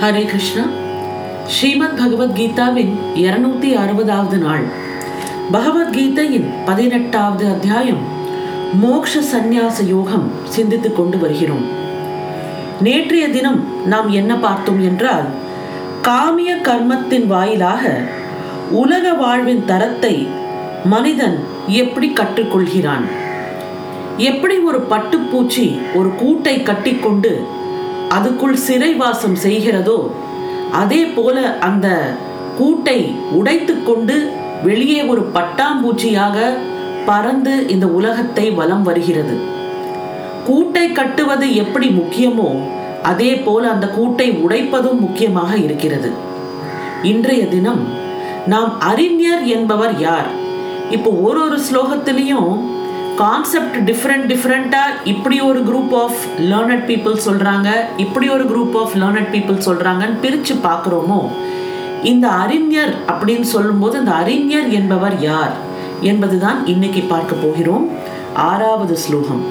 ஹரே கிருஷ்ணா. ஸ்ரீமத் பகவத்கீதாவின் இருநூத்தி அறுபதாவது நாள். பகவத்கீதையின் பதினெட்டாவது அத்தியாயம். மோக்ஷ சந்நியாச யோகம் சிந்தித்துக் கொண்டு வருகிறோம். நேற்றைய தினம் நாம் என்ன பார்த்தோம் என்றால் காமிய கர்மத்தின் வாயிலாக உலக வாழ்வின் தரத்தை மனிதன் எப்படி கற்றுக்கொள்கிறான்? எப்படி ஒரு பட்டுப்பூச்சி ஒரு கூட்டை கட்டிக்கொண்டு அதுக்குள் சிறைவாசம் செய்கிறதோ அதே போல அந்த கூட்டை உடைத்து கொண்டு வெளியே ஒரு பட்டாம்பூச்சியாக பறந்து இந்த உலகத்தை வலம் வருகிறது. கூட்டை கட்டுவது எப்படி முக்கியமோ அதே போல அந்த கூட்டை உடைப்பதும் முக்கியமாக இருக்கிறது. இன்றைய தினம் நாம் அறிஞர் என்பவர் யார்? இப்போ ஒரு ஒரு ஸ்லோகத்திலையும் கான்செப்ட் டிஃப்ரெண்ட் டிஃப்ரெண்ட்டாக இப்படி ஒரு குரூப் ஆஃப் லேர்னட் பீப்புள் சொல்கிறாங்க இப்படி ஒரு குரூப் ஆஃப் லேர்னட் பீப்புள் சொல்கிறாங்கன்னு பிரித்து பார்க்குறோமோ? இந்த அறிஞர் அப்படின்னு சொல்லும்போது இந்த அறிஞர் என்பவர் யார் என்பதுதான் இன்னைக்கு பார்க்க போகிறோம். ஆறாவது ஸ்லோகம்.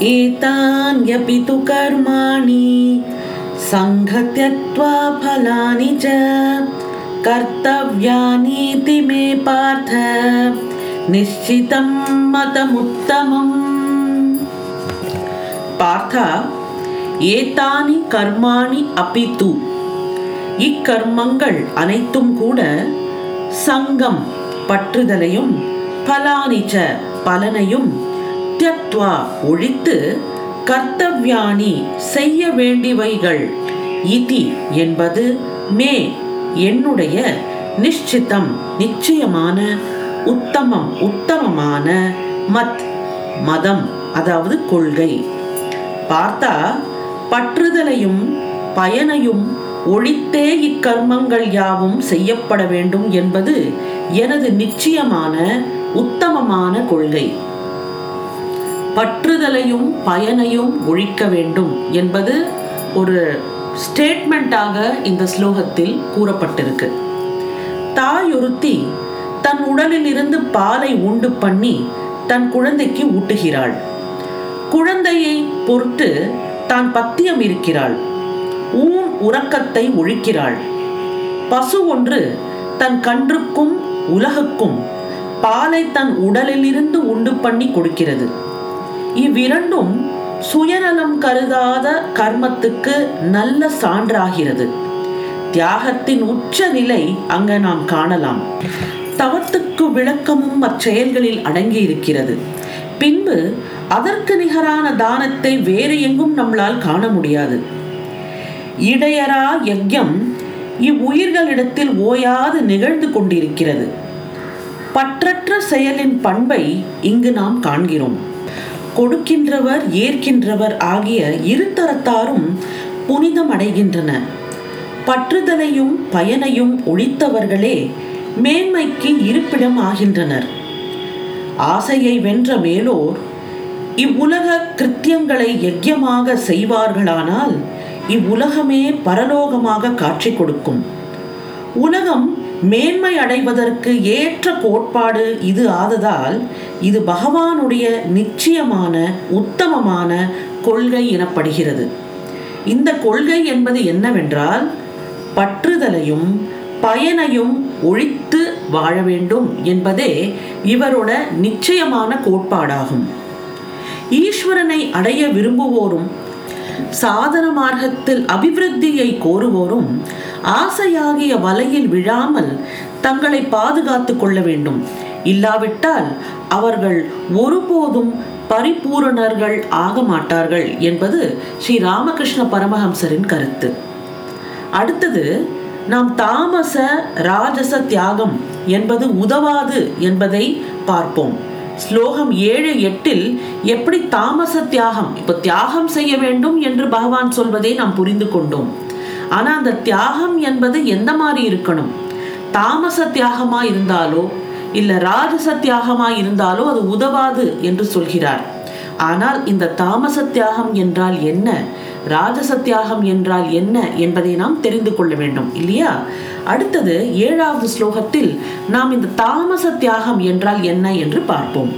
ஏதான்யபி து கர்மாணி சங்கத்யத்வா பலானி ச கர்த்தவ்யானீதி மே பார்த்த நிச்சிதம் மதமுத்தமம் பார்த்தா ஏதானி கர்மாணி அபித்து இக்கர்மங்கள் அனைத்தும் கூட சங்கம் பற்றுதலையும் பலானிச்ச பலனையும் தியத்வா ஒழித்து கர்த்தவ்யானி செய்ய வேண்டியவைகள் இதி என்பது மே என்னுடைய நிச்சிதம் நிச்சயமான உத்தமம் உத்தமமான மத் மதம் அதாவது கொள்கை. பார்த்தா பற்றுதலையும் பயனையும் ஒழித்தே இக்கர்மங்கள் யாவும் செய்யப்பட வேண்டும் என்பது எனது நிச்சயமான உத்தமமான கொள்கை. பற்றுதலையும் பயனையும் ஒழிக்க வேண்டும் என்பது ஒரு ஸ்டேட்மெண்ட்டாக இந்த ஸ்லோகத்தில் கூறப்பட்டிருக்கு. தாயொருத்தி தன் உடலிலிருந்து பாலை உண்டு பண்ணி தன் குழந்தைக்கு ஊட்டுகிறாள். குழந்தையை பொறுத்து தான் பத்தியம் இருக்கிறாள். ஊன் உறக்கத்தை ஒழிக்கிறாள். பசு ஒன்று தன் கன்றுக்கும் உலகுக்கும் பாலை தன் உடலிலிருந்து உண்டு பண்ணி கொடுக்கிறது. இவ்விரண்டும் சுயநலம் கருதாத கர்மத்துக்கு நல்ல சான்றாகிறது. தியாகத்தின் உச்ச நிலை அங்க நாம் காணலாம். தவத்துக்கு விளக்கமும் அச்செயல்களில் அடங்கி இருக்கிறது பின்பு அதற்கு நிகரான தானத்தை வேறு எங்கும் நம்மளால் காண முடியாது. இடையரா யஜ்யம் இவ்வுயிர்களிடத்தில் ஓயாது நிகழ்ந்து கொண்டிருக்கிறது. பற்றற்ற செயலின் பண்பை இங்கு நாம் காண்கிறோம். கொடுக்கின்றவர் ஏற்கின்றவர் ஆகிய இருதரத்தாரும் புனிதம் அடைகின்றன பற்றுதலையும் பயனையும் ஒழித்தவர்களே மேன்மைக்கு இருப்பிடம் ஆகின்றனர். ஆசையை வென்ற மேலோர் இவ்வுலக கிருத்தியங்களை யஜ்யமாக செய்வார்களானால் இவ்வுலகமே பரலோகமாக காட்சி கொடுக்கும். உலகம் மேன்மை அடைவதற்கு ஏற்ற கோட்பாடு இது ஆததால் இது பகவானுடைய நிச்சயமான உத்தமமான கொள்கை எனப்படுகிறது. இந்த கொள்கை என்பது என்னவென்றால் பற்றுதலையும் பயனையும் ஒழித்து வாழ வேண்டும் என்பதே இவரோட நிச்சயமான கோட்பாடாகும். ஈஸ்வரனை அடைய விரும்புவோரும் சாதன மார்க்கத்தில் அபிவிருத்தியை கோருவோரும் ஆசையாகிய வலையில் விழாமல் தங்களை பாதுகாத்து கொள்ள வேண்டும். இல்லாவிட்டால் அவர்கள் ஒருபோதும் பரிபூரணர்கள் ஆக மாட்டார்கள் என்பது ஸ்ரீ ராமகிருஷ்ண பரமஹம்சரின் கருத்து. அடுத்தது நாம் தாமச ராஜச தியாகம் என்பது உதவாது என்பதை பார்ப்போம். ஸ்லோகம் ஏழு எட்டில் எப்படி தாமச தியாகம் இப்போ தியாகம் செய்ய வேண்டும் என்று பகவான் சொல்வதை நாம் புரிந்து கொண்டோம். ஆனால் அந்த தியாகம் என்பது எந்த மாதிரி இருக்கணும்? தாமச தியாகமாக இருந்தாலோ இல்லை ராஜச தியாகமாக இருந்தாலோ அது உதவாது என்று சொல்கிறார். ஆனால் இந்த தாமச தியாகம் என்றால் என்ன ராஜச தியாகம் என்றால் என்ன என்பதை நாம் தெரிந்து கொள்ள வேண்டும் இல்லையா அடுத்தது ஏழாவது ஸ்லோகத்தில் நாம் இந்த தாமச தியாகம் என்றால் என்ன என்று பார்ப்போம்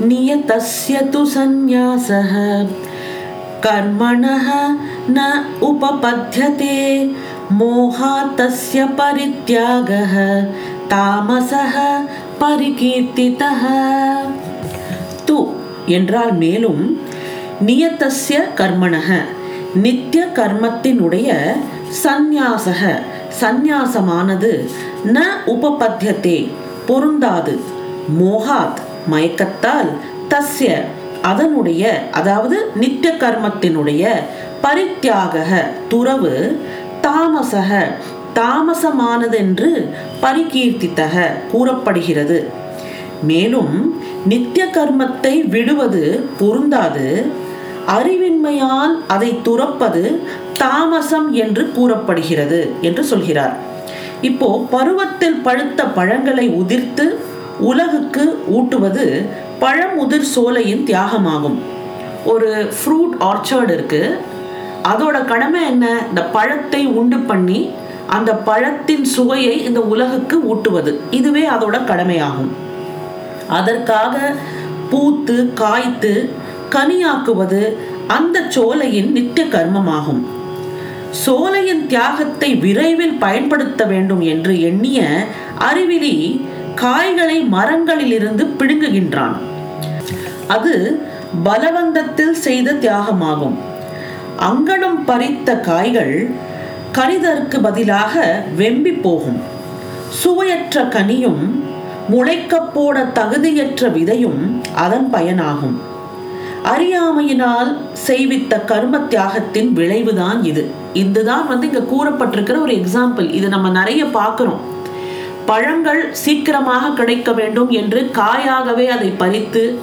நியதஸ்ய து சந்நியாசः कर्मणः न उपपद्यते मोहात् तस्य परित्यागः தாமசः பரிகீர்த்திதः து என்றால் மேலும் நியத்தஸ்ய கர்மணக நித்திய கர்மத்தினுடைய சந்நியாசக சந்நியாசமானது ந உபபத்தியத்தே பொருந்தாது மோகாத் மயக்கத்தால் தஸ்ய அதனுடைய அதாவது நித்திய கர்மத்தினுடைய பரித்தியாக துறவு தாமசக தாமசமானதென்று பரிகீர்த்தித்தக கூறப்படுகிறது. மேலும் நித்திய கர்மத்தை விடுவது பொருந்தாது. அறிவின்மையால் அதை துறப்பது தாமசம் என்று கூறப்படுகிறது என்று சொல்கிறார். இப்போ பருவத்தில் பழுத்த பழங்களை உதிர்த்து உலகுக்கு ஊட்டுவது பழமுதிர் சோலையின் தியாகமாகும். ஒரு ஃப்ரூட் ஆர்ச்சர்டு இருக்கு. அதோட கடமை என்ன? இந்த பழத்தை உண்டு பண்ணி அந்த பழத்தின் சுவையை இந்த உலகுக்கு ஊட்டுவது. இதுவே அதோட கடமையாகும். அதற்காக பூத்து காய்த்து கனியாக்குவது அந்த சோலையின் நித்திய கர்மமாகும். சோலையின் தியாகத்தை விரைவில் பயன்படுத்த வேண்டும் என்று எண்ணிய அறிவிலி காய்களை மரங்களிலிருந்து பிடுங்குகின்றான். அது பலவந்தத்தில் செய்த தியாகமாகும். அங்கனம் பறித்த காய்கள் கனிதற்கு பதிலாக வெம்பி போகும். சுவையற்ற கனியும் முளைக்கப் போட தகுதியற்ற விதையும் அதன் பயனாகும். அறியாமையினால் செய்வித்த கர்ம தியாகத்தின் விளைவுதான் இது. இதுதான் வந்து இங்க கூறப்பட்டிருக்கிற ஒரு எக்ஸாம்பிள் இது நம்ம நிறைய பார்க்கிறோம். பழங்கள் சீக்கிரமாக கிடைக்க வேண்டும் என்று காயாகவே அதை பறித்து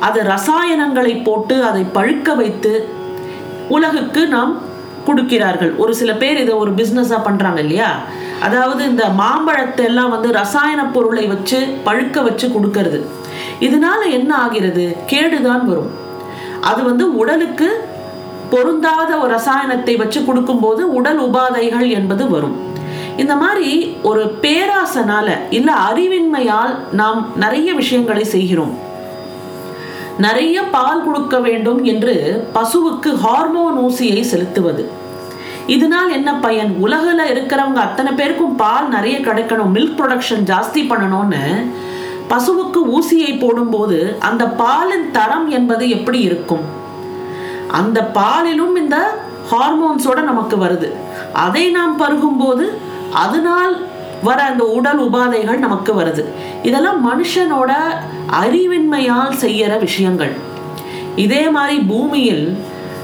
அது ரசாயனங்களை போட்டு அதை பழுக்க வைத்து உலகுக்கு நாம் கொடுக்கிறார்கள். ஒரு சில பேர் இதை ஒரு பிஸ்னஸாக பண்ணுறாங்க இல்லையா? அதாவது இந்த மாம்பழத்தை எல்லாம் வந்து ரசாயன பொருளை வச்சு பழுக்க வச்சு கொடுக்கறது. இதனால என்ன ஆகிறது? கேடுதான் வரும். அது வந்து உடலுக்கு பொருந்தாத ஒரு ரசாயனத்தை வச்சு கொடுக்கும்போது உடல் உபாதைகள் என்பது வரும். இந்த மாதிரி ஒரு பேராசனால இல்ல அறிவின்மையால் நாம் நிறைய விஷயங்களை செய்கிறோம். நிறைய பால் கொடுக்க வேண்டும் என்று பசுவுக்கு ஹார்மோன் ஊசியை செலுத்துவது. இதனால் என்ன பயன்? உலகில் இருக்கிறவங்க அத்தனை பேருக்கும் பால் நிறைய கிடைக்கணும் மில்க் ப்ரொடக்ஷன் ஜாஸ்தி பண்ணணும்னு பசுவுக்கு ஊசியை போடும்போது அந்த பாலின் தரம் என்பது எப்படி இருக்கும்? அந்த பாலிலும் இந்த ஹார்மோன்ஸோட நமக்கு வருது. அதை நாம் பருகும்போது அதனால் வர அந்த உடல் உபாதைகள் நமக்கு வருது. இதெல்லாம் மனுஷனோட அறிவின்மையால் செய்யற விஷயங்கள். இதே மாதிரி பூமியில்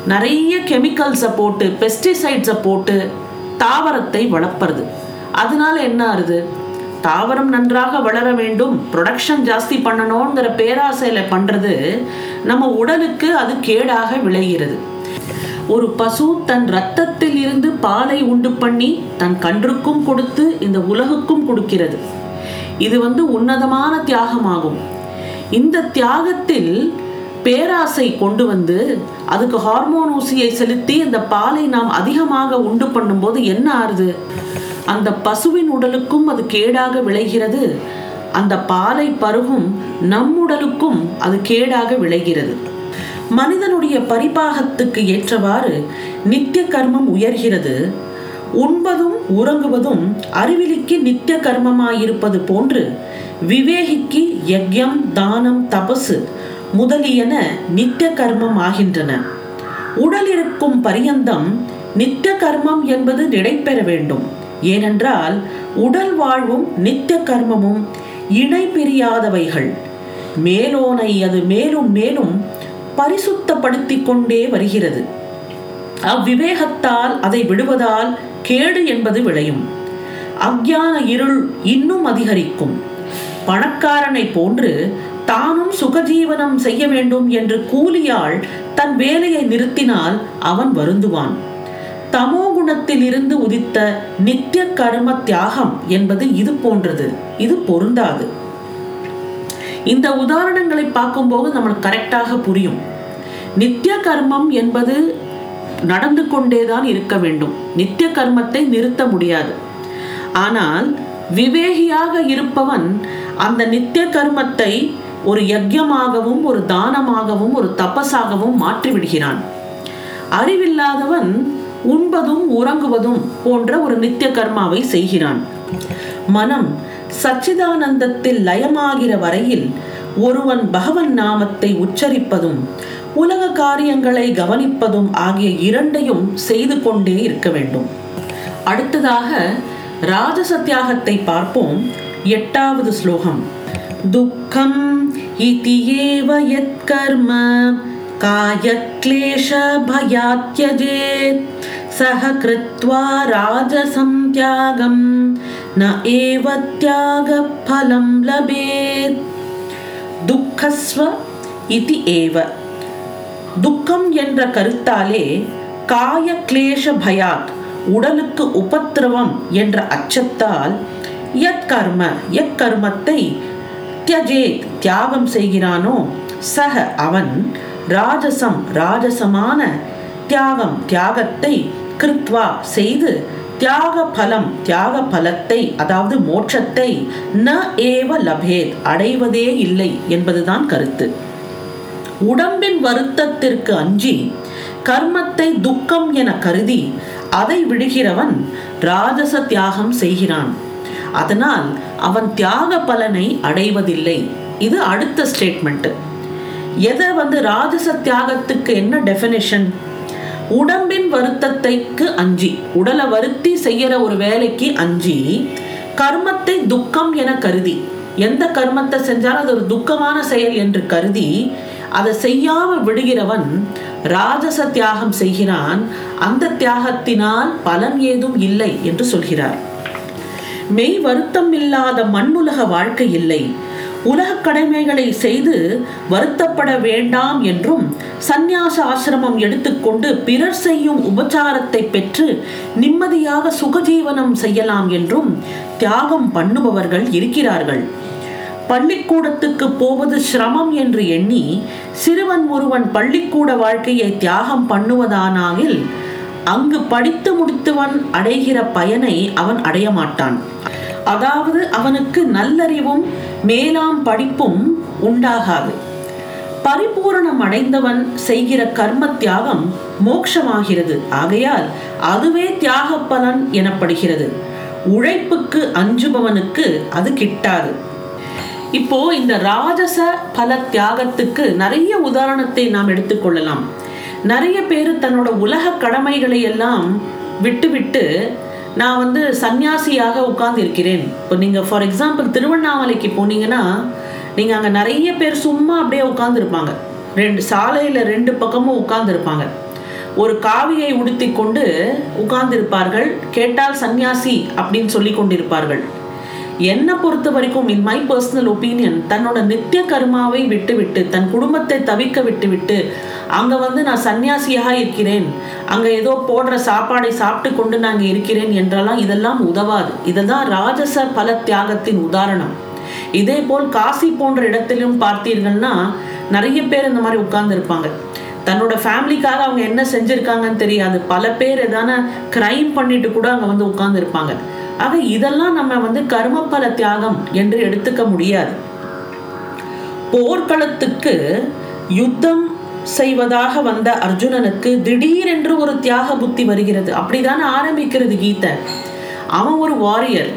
நிறைய கெமிக்கல்ஸை போட்டு பெஸ்டிசைட்ஸை போட்டு தாவரத்தை வளர்ப்பறது. அதனால என்ன ஆறுது? தாவரம் நன்றாக வளர வேண்டும் ப்ரொடக்ஷன் ஜாஸ்தி பண்ணணுங்கிற பேராசையில் பண்ணுறது நம்ம உடலுக்கு அது கேடாக விளைகிறது. ஒரு பசு தன் ரத்தத்தில் இருந்து பாலை உண்டு பண்ணி தன் கன்றுக்கும் கொடுத்து இந்த உலகுக்கும் கொடுக்கிறது. இது வந்து உன்னதமான தியாகமாகும். இந்த தியாகத்தில் பேராசை கொண்டு வந்து அதுக்கு ஹார்மோன் ஊசியை செலுத்தி இந்த பாலை நாம் அதிகமாக உண்டு பண்ணும்போது என்ன ஆறுது? அந்த பசுவின் உடலுக்கும் அது கேடாக விளைகிறது. அந்த பாலை பருகும் நம் உடலுக்கும் அது கேடாக விளைகிறது. மனிதனுடைய பரிபாகத்துக்கு ஏற்றவாறு நித்திய கர்மம் உயர்கிறது. உண்பதும் உறங்குவதும் அறிவிலிக்கு நித்திய கர்மமாயிருப்பது போன்று விவேகிக்கு யக்யம் தானம் தபசு முதலியன நித்திய கர்மம் ஆகின்றன. உடல் இருக்கும் பரியந்தம் நித்திய கர்மம் என்பது நடைபெற வேண்டும். ஏனென்றால் உடல் வாழ்வும் நித்திய கர்மமும் இணை பிரியாதவைகள் மேலோனை அது மேலும் மேலும் பரிசுத்தப்படுத்திக் கொண்டே வருகிறது. அவ்விவேகத்தால் அதை விடுவதால் கேடு என்பது விளையும். அக்ஞான இருள் இன்னும் அதிகரிக்கும். பணக்காரனை போன்று தானும் சுகஜீவனம் செய்ய வேண்டும் என்று கூலியாள் தன் வேலையை நிறுத்தினால் அவன் வருந்துவான். தமோ குணத்தில் இருந்து உதித்த நித்திய கர்ம தியாகம் என்பது இது போன்றது. இது பொருந்தாது. இந்த உதாரணங்களை பார்க்கும்போது நம்மளுக்கு கரெக்டாக புரியும். நித்திய கர்மம் என்பது நடந்து கொண்டேதான் இருக்க வேண்டும். நித்திய கர்மத்தை நிறுத்த முடியாது. ஆனால் விவேகியாக இருப்பவன் அந்த நித்திய கர்மத்தை ஒரு யஜ்யமாகவும் ஒரு தானமாகவும் ஒரு தபஸாகவும் மாற்றிவிடுகிறான். அறிவில்லாதவன் உண்பதும் உறங்குவதும் போன்ற ஒரு நித்திய கர்மாவை செய்கிறான். மனம் சச்சிதானந்தத்தில் லயமாகிற வரையில் ஒருவன் பகவன் நாமத்தை உச்சரிப்பதும் உலக காரியங்களை கவனிப்பதும் ஆகிய இரண்டையும் செய்து கொண்டே இருக்க வேண்டும். அடுத்ததாக ராஜசத்தியாகத்தை பார்ப்போம். எட்டாவது ஸ்லோகம். துக்கம் இதி ஏவ யத் கர்ம காயக்லேஷ பயாத்யஜேத். சஹ கிருத்வா ராஜசம் தியாகம். ந ஏவ தியாக பலம் லபேத். துக்கஸ்வ இதி ஏவ துக்கம் என்ற கருத்தாலே காய கிளேஷ பயாத் உடலுக்கு உபத்திரவம் என்ற அச்சத்தால் யத் கர்ம யத் கர்மத்தை தியஜேத் தியாகம் செய்கிறானோ? சக அவன் ராஜசம் ராஜசமான தியாகம் தியாகத்தை கிருத்வா செய்து தியாக பலம் தியாக பலத்தை அதாவது மோட்சத்தை ந ஏவ லபேத் அடைவதே இல்லை என்பதுதான் கருத்து. உடம்பின் வருத்தத்திற்கு அஞ்சி கர்மத்தை துக்கம் என கருதி அதை விடுகிறவன் ராஜச தியாகம் செய்கிறான். அதனால் அவன் தியாக பலனை அடைவதில்லை. இது அடுத்த ஸ்டேட்மெண்ட் எதை வந்து ராஜச தியாகத்துக்கு என்ன டெஃபினேஷன் உடம்பின் வருத்தத்தைக்கு அஞ்சி உடலை வருத்தி செய்யற ஒரு வேலைக்கு அஞ்சி கர்மத்தை துக்கம் என கருதி. எந்த கர்மத்தை செஞ்சாலும் அது ஒரு துக்கமான செயல் என்று கருதி அதை செய்யாம விடுகிறவன் ராஜச தியாகம் செய்கிறான். அந்த தியாகத்தினால் பலன் ஏதும் இல்லை என்று சொல்கிறார். மெய் வருத்தம் இல்லாத மண்ணுலக வாழ்க்கை இல்லை. உலக கடமைகளை செய்து வருத்தப்பட வேண்டாம் என்றும் சந்நியாச ஆசிரமம் எடுத்துக்கொண்டு பிறர் செய்யும் உபச்சாரத்தை பெற்று நிம்மதியாக சுகஜீவனம் செய்யலாம் என்றும் தியாகம் பண்ணுபவர்கள் இருக்கிறார்கள். பள்ளிக்கூடத்துக்கு போவது சிரமம் என்று எண்ணி சிறுவன் ஒருவன் பள்ளிக்கூட வாழ்க்கையை தியாகம் பண்ணுவதானாகில் அங்கு படித்து முடித்தவன் அடைகிற பயனை அவன் அடைய மாட்டான். அதாவது அவனுக்கு நல்லறிவும் மேலாம் படிப்பும் உண்டாகாது. பரிபூரணம் அடைந்தவன் செய்கிற கர்ம தியாகம் மோட்சமாகிறது. ஆகையால் அதுவே தியாக பலன் எனப்படுகிறது. உழைப்புக்கு அஞ்சுபவனுக்கு அது கிட்டாது. இப்போ இந்த ராஜச பல தியாகத்துக்கு நிறைய உதாரணத்தை நாம் எடுத்துக்கொள்ளலாம் நிறைய பேர் தன்னோட உலக கடமைகளை எல்லாம் விட்டுவிட்டு நான் வந்து சன்னியாசியாக உட்கார்ந்து இருக்கிறேன் இப்போ நீங்கள் ஃபார் எக்ஸாம்பிள் திருவண்ணாமலைக்கு போனீங்கன்னா நீங்கள் அங்கே நிறைய பேர் சும்மா அப்படியே உட்காந்துருப்பாங்க ரெண்டு சாலையில் ரெண்டு பக்கமும் உட்கார்ந்துருப்பாங்க. ஒரு காவியை உடுத்தி கொண்டு உட்கார்ந்திருப்பார்கள் கேட்டால் சந்நியாசி அப்படின்னு சொல்லி கொண்டிருப்பார்கள் என்னை பொறுத்த வரைக்கும் இன் மை பர்சனல் ஒப்பீனியன் தன்னோட நித்திய கர்மாவை விட்டுவிட்டு தன் குடும்பத்தை தவிக்க விட்டுவிட்டு அங்கே வந்து நான் சன்னியாசியாக இருக்கிறேன். அங்கே ஏதோ போடுற சாப்பாடை சாப்பிட்டு கொண்டு நாங்கள் இருக்கிறேன் என்றெல்லாம் இதெல்லாம் உதவாது. இதுதான் ராஜச பல தியாகத்தின் உதாரணம். இதே போல் காசி போன்ற இடத்திலும் பார்த்தீர்கள்னா நிறைய பேர் இந்த மாதிரி உட்கார்ந்துருப்பாங்க. தன்னோட ஃபேமிலிக்காக அவங்க என்ன செஞ்சுருக்காங்கன்னு தெரியாது. பல பேர் எதான கிரைம் பண்ணிட்டு கூட அங்கே வந்து உட்காந்துருப்பாங்க ஆக இதெல்லாம் நம்ம வந்து கர்மபல தியாகம் என்று எடுத்துக்க முடியாது. போர்க்களத்துக்கு யுத்தம் செய்வதாக வந்த அர்ஜுனனுக்கு திடீரென்று ஒரு தியாக புத்தி வருகிறது. அப்படிதானே ஆரம்பிக்கிறது கீதை. அவன் ஒரு வாரியர்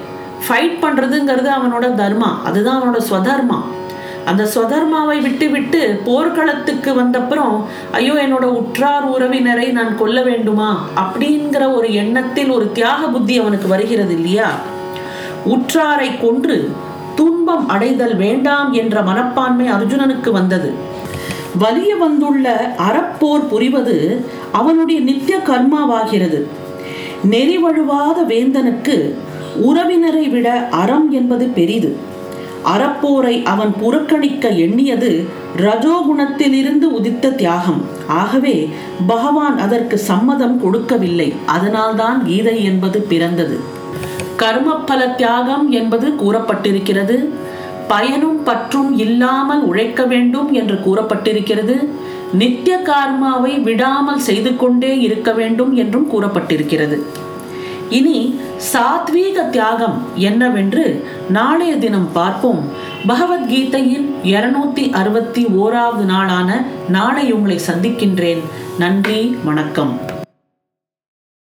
ஃபைட் பண்ணுறதுங்கிறது அவனோட தர்மா. அதுதான் அவனோட ஸ்வதர்மா. அந்த சொதர்மாவை விட்டு விட்டு போர்க்களத்துக்கு வந்தப்புறம் ஐயோ என்னோட உற்றார் உறவினரை நான் கொல்ல வேண்டுமா? அப்படிங்கிற ஒரு எண்ணத்தில் ஒரு தியாக புத்தி அவனுக்கு வருகிறது இல்லையா? உற்றாரை கொன்று துன்பம் அடைதல் வேண்டாம் என்ற மனப்பான்மை அர்ஜுனனுக்கு வந்தது. வலிய வந்துள்ள அறப்போர் புரிவது அவனுடைய நித்திய கர்மாவாகிறது. நெறிவழுவாத வேந்தனுக்கு உறவினரை விட அறம் என்பது பெரிது. அறப்போரை அவன் புறக்கணிக்க எண்ணியது ரஜோகுணத்திலிருந்து உதித்த தியாகம். ஆகவே பகவான் அதற்கு சம்மதம் கொடுக்கவில்லை. அதனால்தான் கீதை என்பது பிறந்தது. கர்மப்பல தியாகம் என்பது கூறப்பட்டிருக்கிறது. பயனும் பற்றும் இல்லாமல் உழைக்க வேண்டும் என்று கூறப்பட்டிருக்கிறது. நித்திய கார்மாவை விடாமல் செய்து கொண்டே இருக்க வேண்டும் என்றும் கூறப்பட்டிருக்கிறது. இனி சாத்வீக தியாகம் என்னவென்று நாளைய தினம் பார்ப்போம். பகவத்கீதையின் இருநூத்தி அறுபத்தி ஓராவது நாளான நாளை உங்களை சந்திக்கின்றேன். நன்றி வணக்கம்.